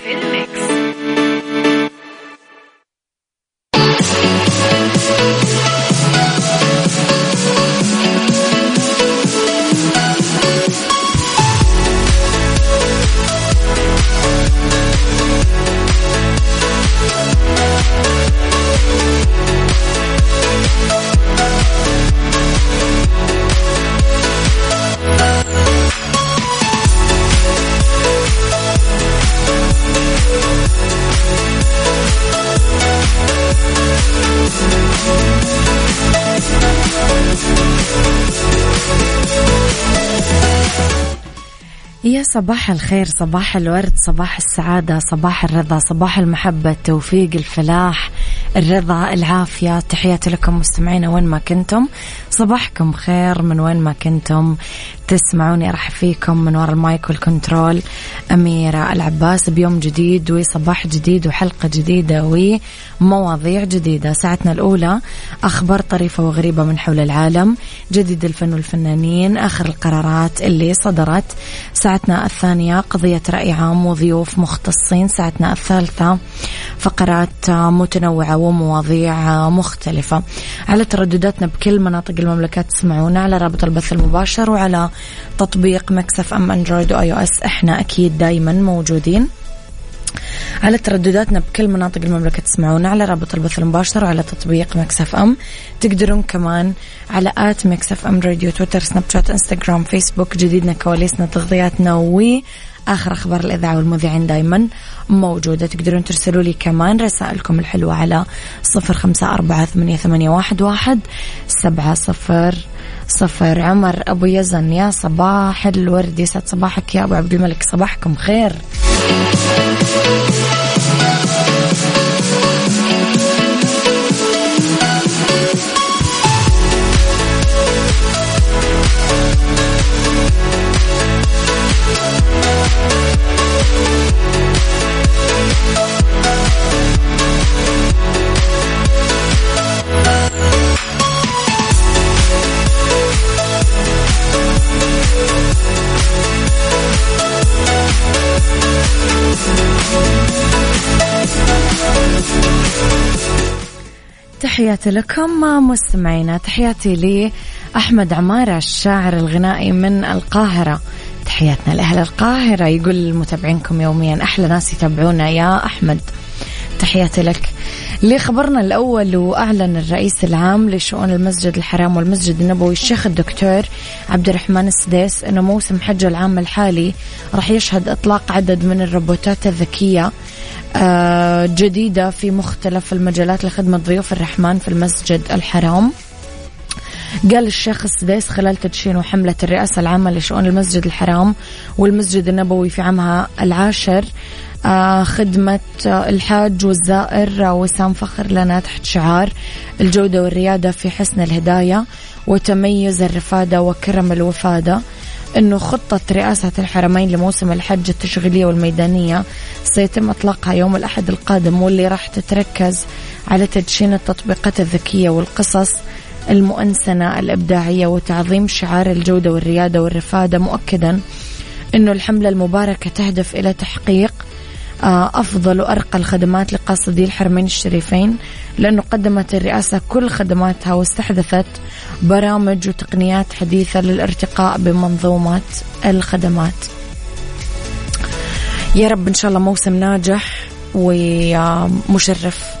في صباح الخير صباح الورد صباح السعادة صباح الرضا صباح المحبة التوفيق الفلاح الرضا العافية. تحياتي لكم مستمعينا وين ما كنتم. صباحكم خير من وين ما كنتم. تسمعوني أرحب فيكم من وراء ال mic وال control أميرة العباس بيوم جديد وصباح جديد وحلقة جديدة ومواضيع جديدة. ساعتنا الأولى أخبار طريفة وغريبة من حول العالم جديد الفن والفنانين آخر القرارات اللي صدرت. ساعتنا الثانية قضية رأي عام وضيوف مختصين. ساعتنا الثالثة فقرات متنوعة ومواضيع مختلفة. على تردداتنا بكل مناطق المملكة تسمعونا على رابط البث المباشر وعلى تطبيق Mix FM أندرويد و iOS إحنا أكيد دايما موجودين. على تردداتنا بكل مناطق المملكة تسمعونا على رابط البث المباشر وعلى تطبيق Mix FM. تقدرون كمان على at Mix FM Radio تويتر سناب شات إنستغرام فيسبوك جديدنا كواليسنا تغطياتنا و آخر أخبار الإذاعة والمذيعين دايما موجودة. تقدرون ترسلوا لي كمان رسائلكم الحلوة على صفر خمسة أربعة ثمانية واحد واحد سبعة صفر صفر. عمر أبو يزن يا صباح الورد يسعد صباحك. يا أبو عبد الملك صباحكم خير. تحياتي لكم مستمعينا. تحياتي لي أحمد عمارة الشاعر الغنائي من القاهرة. تحياتنا لأهل القاهرة. يقول متابعينكم يوميا أحلى ناس يتابعونا. يا أحمد. تحياتي لك. لخبرنا الأول وأعلن الرئيس العام لشؤون المسجد الحرام والمسجد النبوي الشيخ الدكتور عبد الرحمن السديس أنه موسم حج العام الحالي راح يشهد إطلاق عدد من الروبوتات الذكية آه، جديدة في مختلف المجالات لخدمة ضيوف الرحمن في المسجد الحرام. قال الشيخ السديس خلال تدشين حملة الرئاسة العامة لشؤون المسجد الحرام والمسجد النبوي في عامها العاشر آه، خدمة الحاج والزائر وسام فخر لنا تحت شعار الجودة والريادة في حسن الهداية وتميز الرفادة وكرم الوفادة. أنه خطة رئاسة الحرمين لموسم الحج التشغيلية والميدانية سيتم إطلاقها يوم الأحد القادم واللي راح تتركز على تدشين التطبيقات الذكية والقصص المؤنسنة الإبداعية وتعظيم شعار الجودة والريادة والرفادة مؤكدا أنه الحملة المباركة تهدف إلى تحقيق آه، أفضل وأرقى الخدمات لقاصدي الحرمين الشريفين لأنه قدمت الرئاسة كل خدماتها واستحدثت برامج وتقنيات حديثة للارتقاء بمنظومة الخدمات. يا رب إن شاء الله موسم ناجح ومشرف.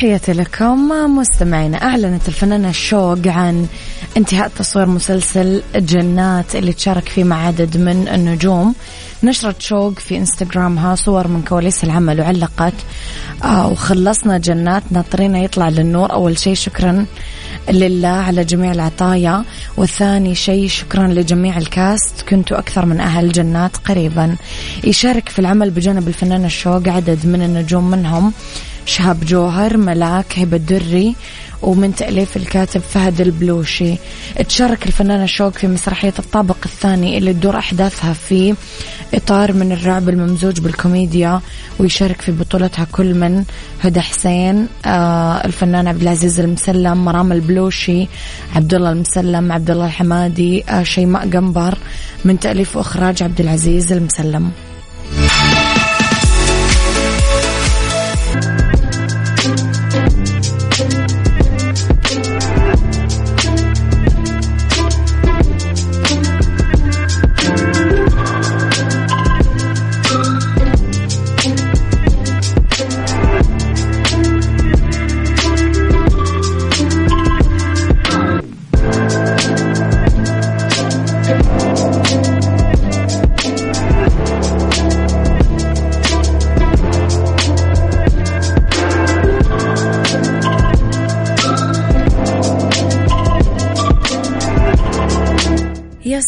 تحياتي لكم مستمعينا أعلنت الفنانة شوق عن انتهاء تصوير مسلسل جنات اللي تشارك فيه مع عدد من النجوم. نشرت شوق في إنستغرامها صور من كواليس العمل وعلقت. آه وخلصنا جنات ناطرينه يطلع للنور. أول شيء شكرا لله على جميع العطايا. والثاني شيء شكرا لجميع الكاست. كنتوا أكثر من أهل جنات قريبا. يشارك في العمل بجانب الفنان الشوق عدد من النجوم منهم. شهاب جوهر ملاك هبة دري ومن تأليف الكاتب فهد البلوشي. تشارك الفنانة شوق في مسرحية الطابق الثاني اللي تدور أحداثها في إطار من الرعب الممزوج بالكوميديا ويشارك في بطولتها كل من هدى حسين آه الفنان عبد العزيز المسلم مرام البلوشي عبد الله المسلم عبد الله الحمادي آه شيماء قنبر من تأليف وإخراج عبد العزيز المسلم.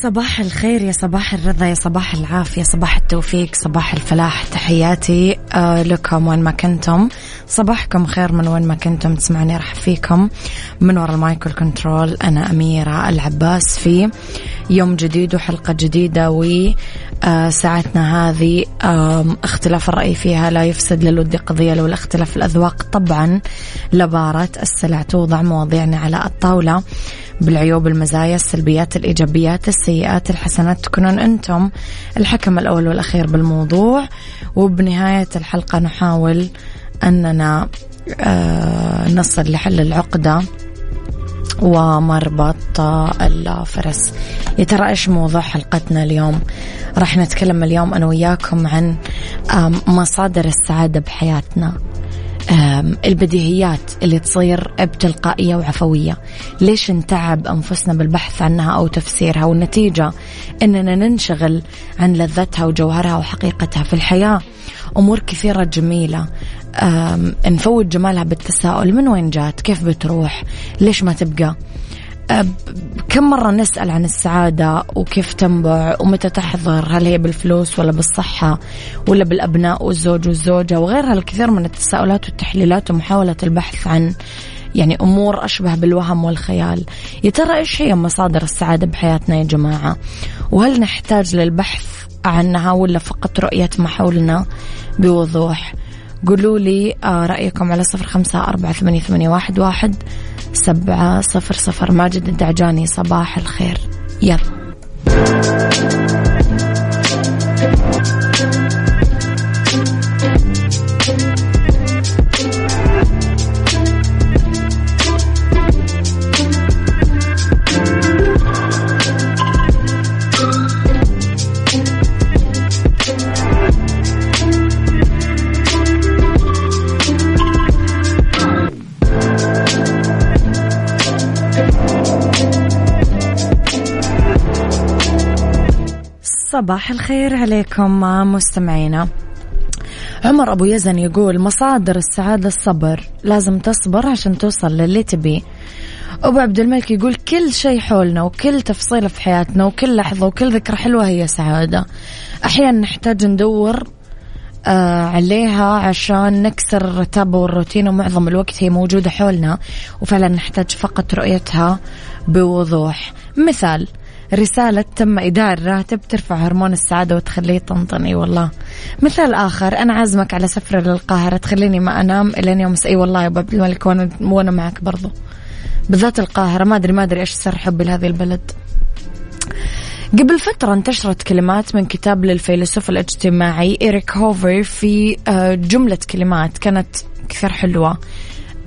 صباح الخير يا صباح الرضا يا صباح العافية صباح التوفيق صباح الفلاح. تحياتي آه لكم وين ما كنتم. صباحكم خير من وين ما كنتم تسمعوني أرحب فيكم من وراء ال mic وال control أنا أميرة العباس في يوم جديد وحلقة جديدة وساعتنا هذه اختلاف الرأي فيها لا يفسد للود قضية لولا اختلاف الأذواق. طبعا لبارت السلع توضع مواضيعنا على الطاولة بالعيوب المزايا السلبيات الإيجابيات السيئات الحسنات تكونون أنتم الحكم الأول والأخير بالموضوع. وبنهاية الحلقة نحاول أننا آه نصل لحل العقدة ومربط الفرس يا ترى إيش موضوع حلقتنا اليوم؟ راح نتكلم اليوم أنا وياكم عن مصادر السعادة بحياتنا. البديهيات اللي تصير بتلقائية وعفوية. ليش نتعب أنفسنا بالبحث عنها أو تفسيرها؟ والنتيجة أننا ننشغل عن لذتها وجوهرها وحقيقتها في الحياة. أمور كثيرة جميلة. نفوت جمالها بالتساؤل من وين جات؟ كيف بتروح؟ ليش ما تبقى؟ كم مرة نسأل عن السعادة وكيف تنبع؟ ومتى تحضر؟ هل هي بالفلوس ولا بالصحة ولا بالأبناء والزوج والزوجة؟ وغيرها الكثير من التساؤلات والتحليلات ومحاولة البحث عن يعني أمور أشبه بالوهم والخيال. يا ترى إيش هي مصادر السعادة بحياتنا يا جماعة؟ وهل نحتاج للبحث عنها ولا فقط رؤية ما حولنا بوضوح؟ قولوا لي آه، رأيكم على صفر خمسة أربعة ثمانية, ثمانية واحد, واحد سبعة صفر صفر. ماجد الدعجاني صباح الخير. يلا. صباح الخير عليكم مستمعينا. عمر أبو يزن يقول مصادر السعادة الصبر لازم تصبر عشان توصل للي تبيه أبو عبد الملك يقول كل شيء حولنا وكل تفصيلة في حياتنا وكل لحظة وكل ذكرى حلوة هي سعادة. أحيانا نحتاج ندور آه عليها عشان نكسر الرتابة والروتين ومعظم الوقت هي موجودة حولنا. وفعلا نحتاج فقط رؤيتها بوضوح. مثال رسالة تم إيداع الراتب ترفع هرمون السعادة وتخليه يطنطن اي والله. مثال آخر أنا عازمك على سفرة للقاهرة تخليني ما أنام إلى يوم أي والله يا عبد الملك وأنا وأنا معك برضو. بالذات القاهرة ما أدري ما أدري إيش سر حبي لهذه البلد. قبل فترة انتشرت كلمات من كتاب للفيلسوف الاجتماعي إيريك هوفر في آه، جملة كلمات كانت كثير حلوة.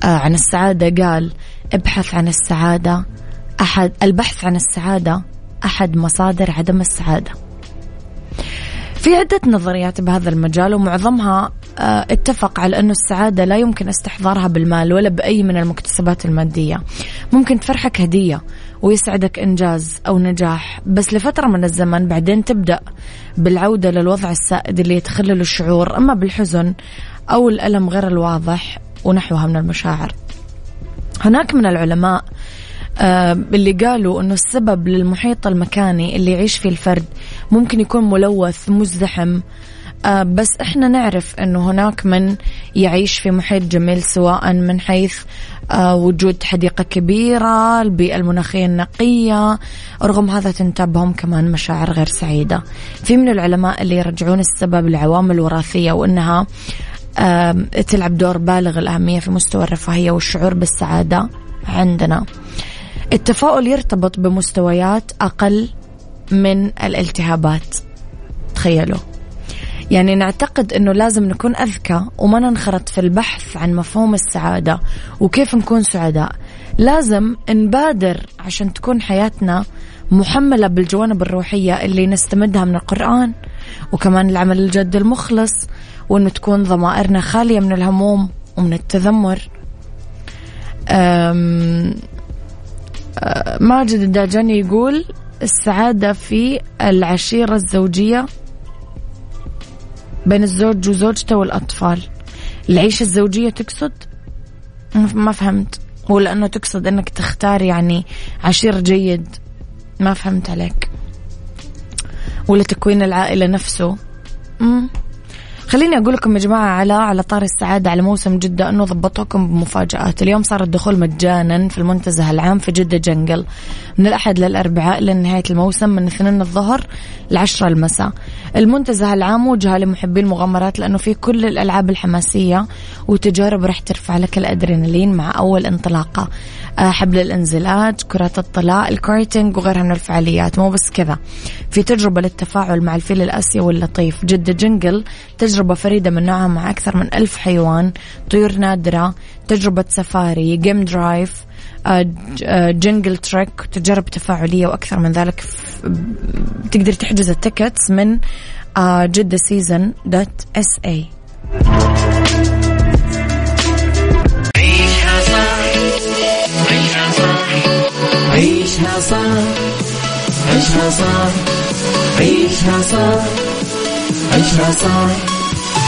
آه، عن السعادة قال ابحث عن السعادة أحد البحث عن السعادة أحد مصادر عدم السعادة. في عدة نظريات بهذا المجال ومعظمها آه، اتفق على أنه السعادة لا يمكن استحضارها بالمال ولا بأي من المكتسبات المادية. ممكن تفرحك هدية ويسعدك إنجاز أو نجاح بس لفترة من الزمن بعدين تبدأ بالعودة للوضع السائد اللي يتخلل الشعور أما بالحزن أو الألم غير الواضح ونحوها من المشاعر. هناك من العلماء اللي قالوا إنه السبب للمحيط المكاني اللي يعيش فيه الفرد ممكن يكون ملوث مزدحم. آه، بس إحنا نعرف إنه هناك من يعيش في محيط جميل سواء من حيث آه، وجود حديقة كبيرة البيئة المناخية النقية. رغم هذا تنتابهم كمان مشاعر غير سعيدة. في من العلماء اللي يرجعون السبب لعوامل وراثية وإنها تلعب دور بالغ الأهمية في مستوى الرفاهية والشعور بالسعادة عندنا. التفاؤل يرتبط بمستويات أقل من الالتهابات. تخيلوا. يعني نعتقد إنه لازم نكون أذكى وما ننخرط في البحث عن مفهوم السعادة وكيف نكون سعداء. لازم نبادر عشان تكون حياتنا محملة بالجوانب الروحية اللي نستمدها من القرآن وكمان العمل الجد المخلص وإنه تكون ضمائرنا خالية من الهموم ومن التذمر. ماجد الداجاني يقول السعادة في العشيرة الزوجية بين الزوج وزوجته والأطفال. العيشة الزوجية تقصد؟ ما فهمت. ولا أنه تقصد أنك تختار يعني عشير جيد. ما فهمت عليك. ولا تكوين العائلة نفسه. مم. خليني أقول لكم يا جماعة على على طار السعادة على موسم جدة أنه ضبطوكم بمفاجآت. اليوم صار الدخول مجانا في المنتزه العام في جدة جنقل من الأحد للاربعاء لنهايه الموسم من اثنين الظهر لعشرة المساء. المنتزه العام موجهة لمحبي المغامرات لأنه في كل الألعاب الحماسية وتجارب راح ترفع لك الأدرينالين مع أول انطلاقة. آه، حبل الانزلاق كرات الطلاء الكارتينج وغيرها من الفعاليات. مو بس كذا. في تجربة للتفاعل مع الفيل الأسيوي اللطيف. جدة Jungle تجربة فريدة من نوعها مع أكثر من ألف حيوان طيور نادرة تجربة سفاري game drive jungle trek تجارب تفاعلية وأكثر من ذلك تقدر تحجز ال tickets من آه، جدة Season dot SA عيشها صح عيشها صح عيشها صح عيشها صح عيشها صح عيشها صح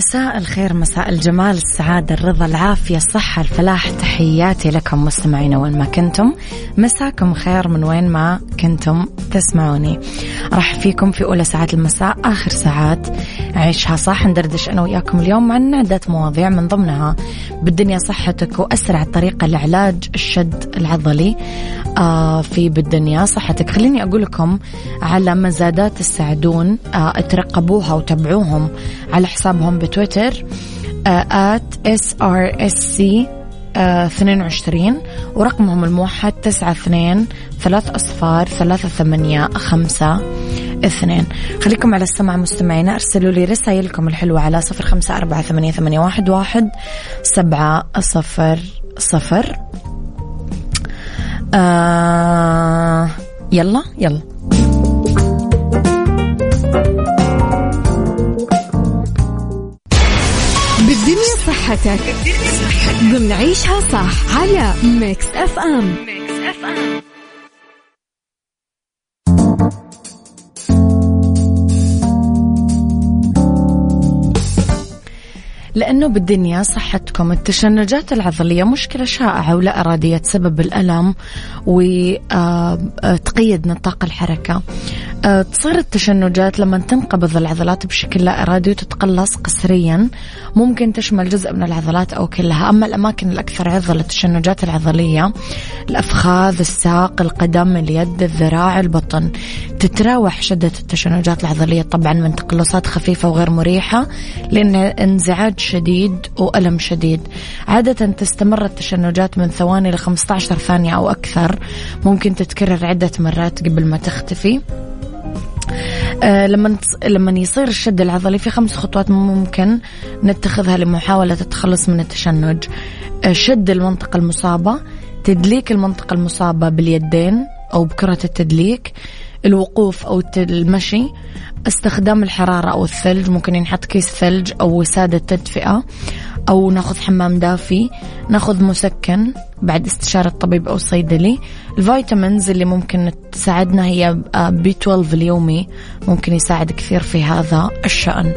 مساء الخير مساء الجمال السعادة الرضا العافية الصحة الفلاح. تحياتي لكم مستمعين وين ما كنتم. مساكم خير من وين ما كنتم تسمعوني. راح فيكم في أولى ساعات المساء آخر ساعات عيشها صح. ندردش أنا وياكم اليوم عن عدة مواضيع من ضمنها بالدنيا صحتك وأسرع طريقة لعلاج الشد العضلي. آه في بالدنيا صحتك. خليني أقول لكم على مزادات تساعدون آه ترقبوها وتابعوهم على حسابهم بتويتر RSC 22 ورقمهم الموحد 92 ثلاث أصفار ثلاثة ثمانية خمسة اثنين. خليكم على السمع مستمعينا ارسلوا لي رسائلكم الحلوة على صفر خمسة أربعة ثمانية, ثمانية واحد, واحد سبعة صفر صفر. آه يلا يلا. بالدنيا صحتك. ضمن عيشها صح على Mix FM Mix FM لأنه بالدنيا صحتكم التشنجات العضلية مشكلة شائعة ولا إرادية تسبب الألم وتقيد نطاق الحركة. آه، تصير التشنجات لما تنقبض العضلات بشكل لا إرادي وتتقلص قسريا. ممكن تشمل جزء من العضلات أو كلها. أما الأماكن الأكثر عرضة للتشنجات العضلية الأفخاذ الساق القدم اليد الذراع البطن تتراوح شدة التشنجات العضلية طبعا من تقلصات خفيفة وغير مريحة لأن انزعاج شديد وألم شديد. عادة تستمر التشنجات من ثواني ل 15 ثانية أو أكثر. ممكن تتكرر عدة مرات قبل ما تختفي. لما لما يصير الشد العضلي في خمس خطوات ممكن نتخذها لمحاولة التخلص من التشنج. آه شد المنطقة المصابة تدليك المنطقة المصابة باليدين أو بكرة التدليك الوقوف أو المشي استخدام الحرارة أو الثلج ممكن ينحط كيس ثلج أو وسادة تدفئة. أو ناخذ حمام دافي ناخذ مسكن بعد استشارة طبيب أو صيدلي ال vitamins اللي ممكن تساعدنا هي B12 اليومي ممكن يساعد كثير في هذا الشأن.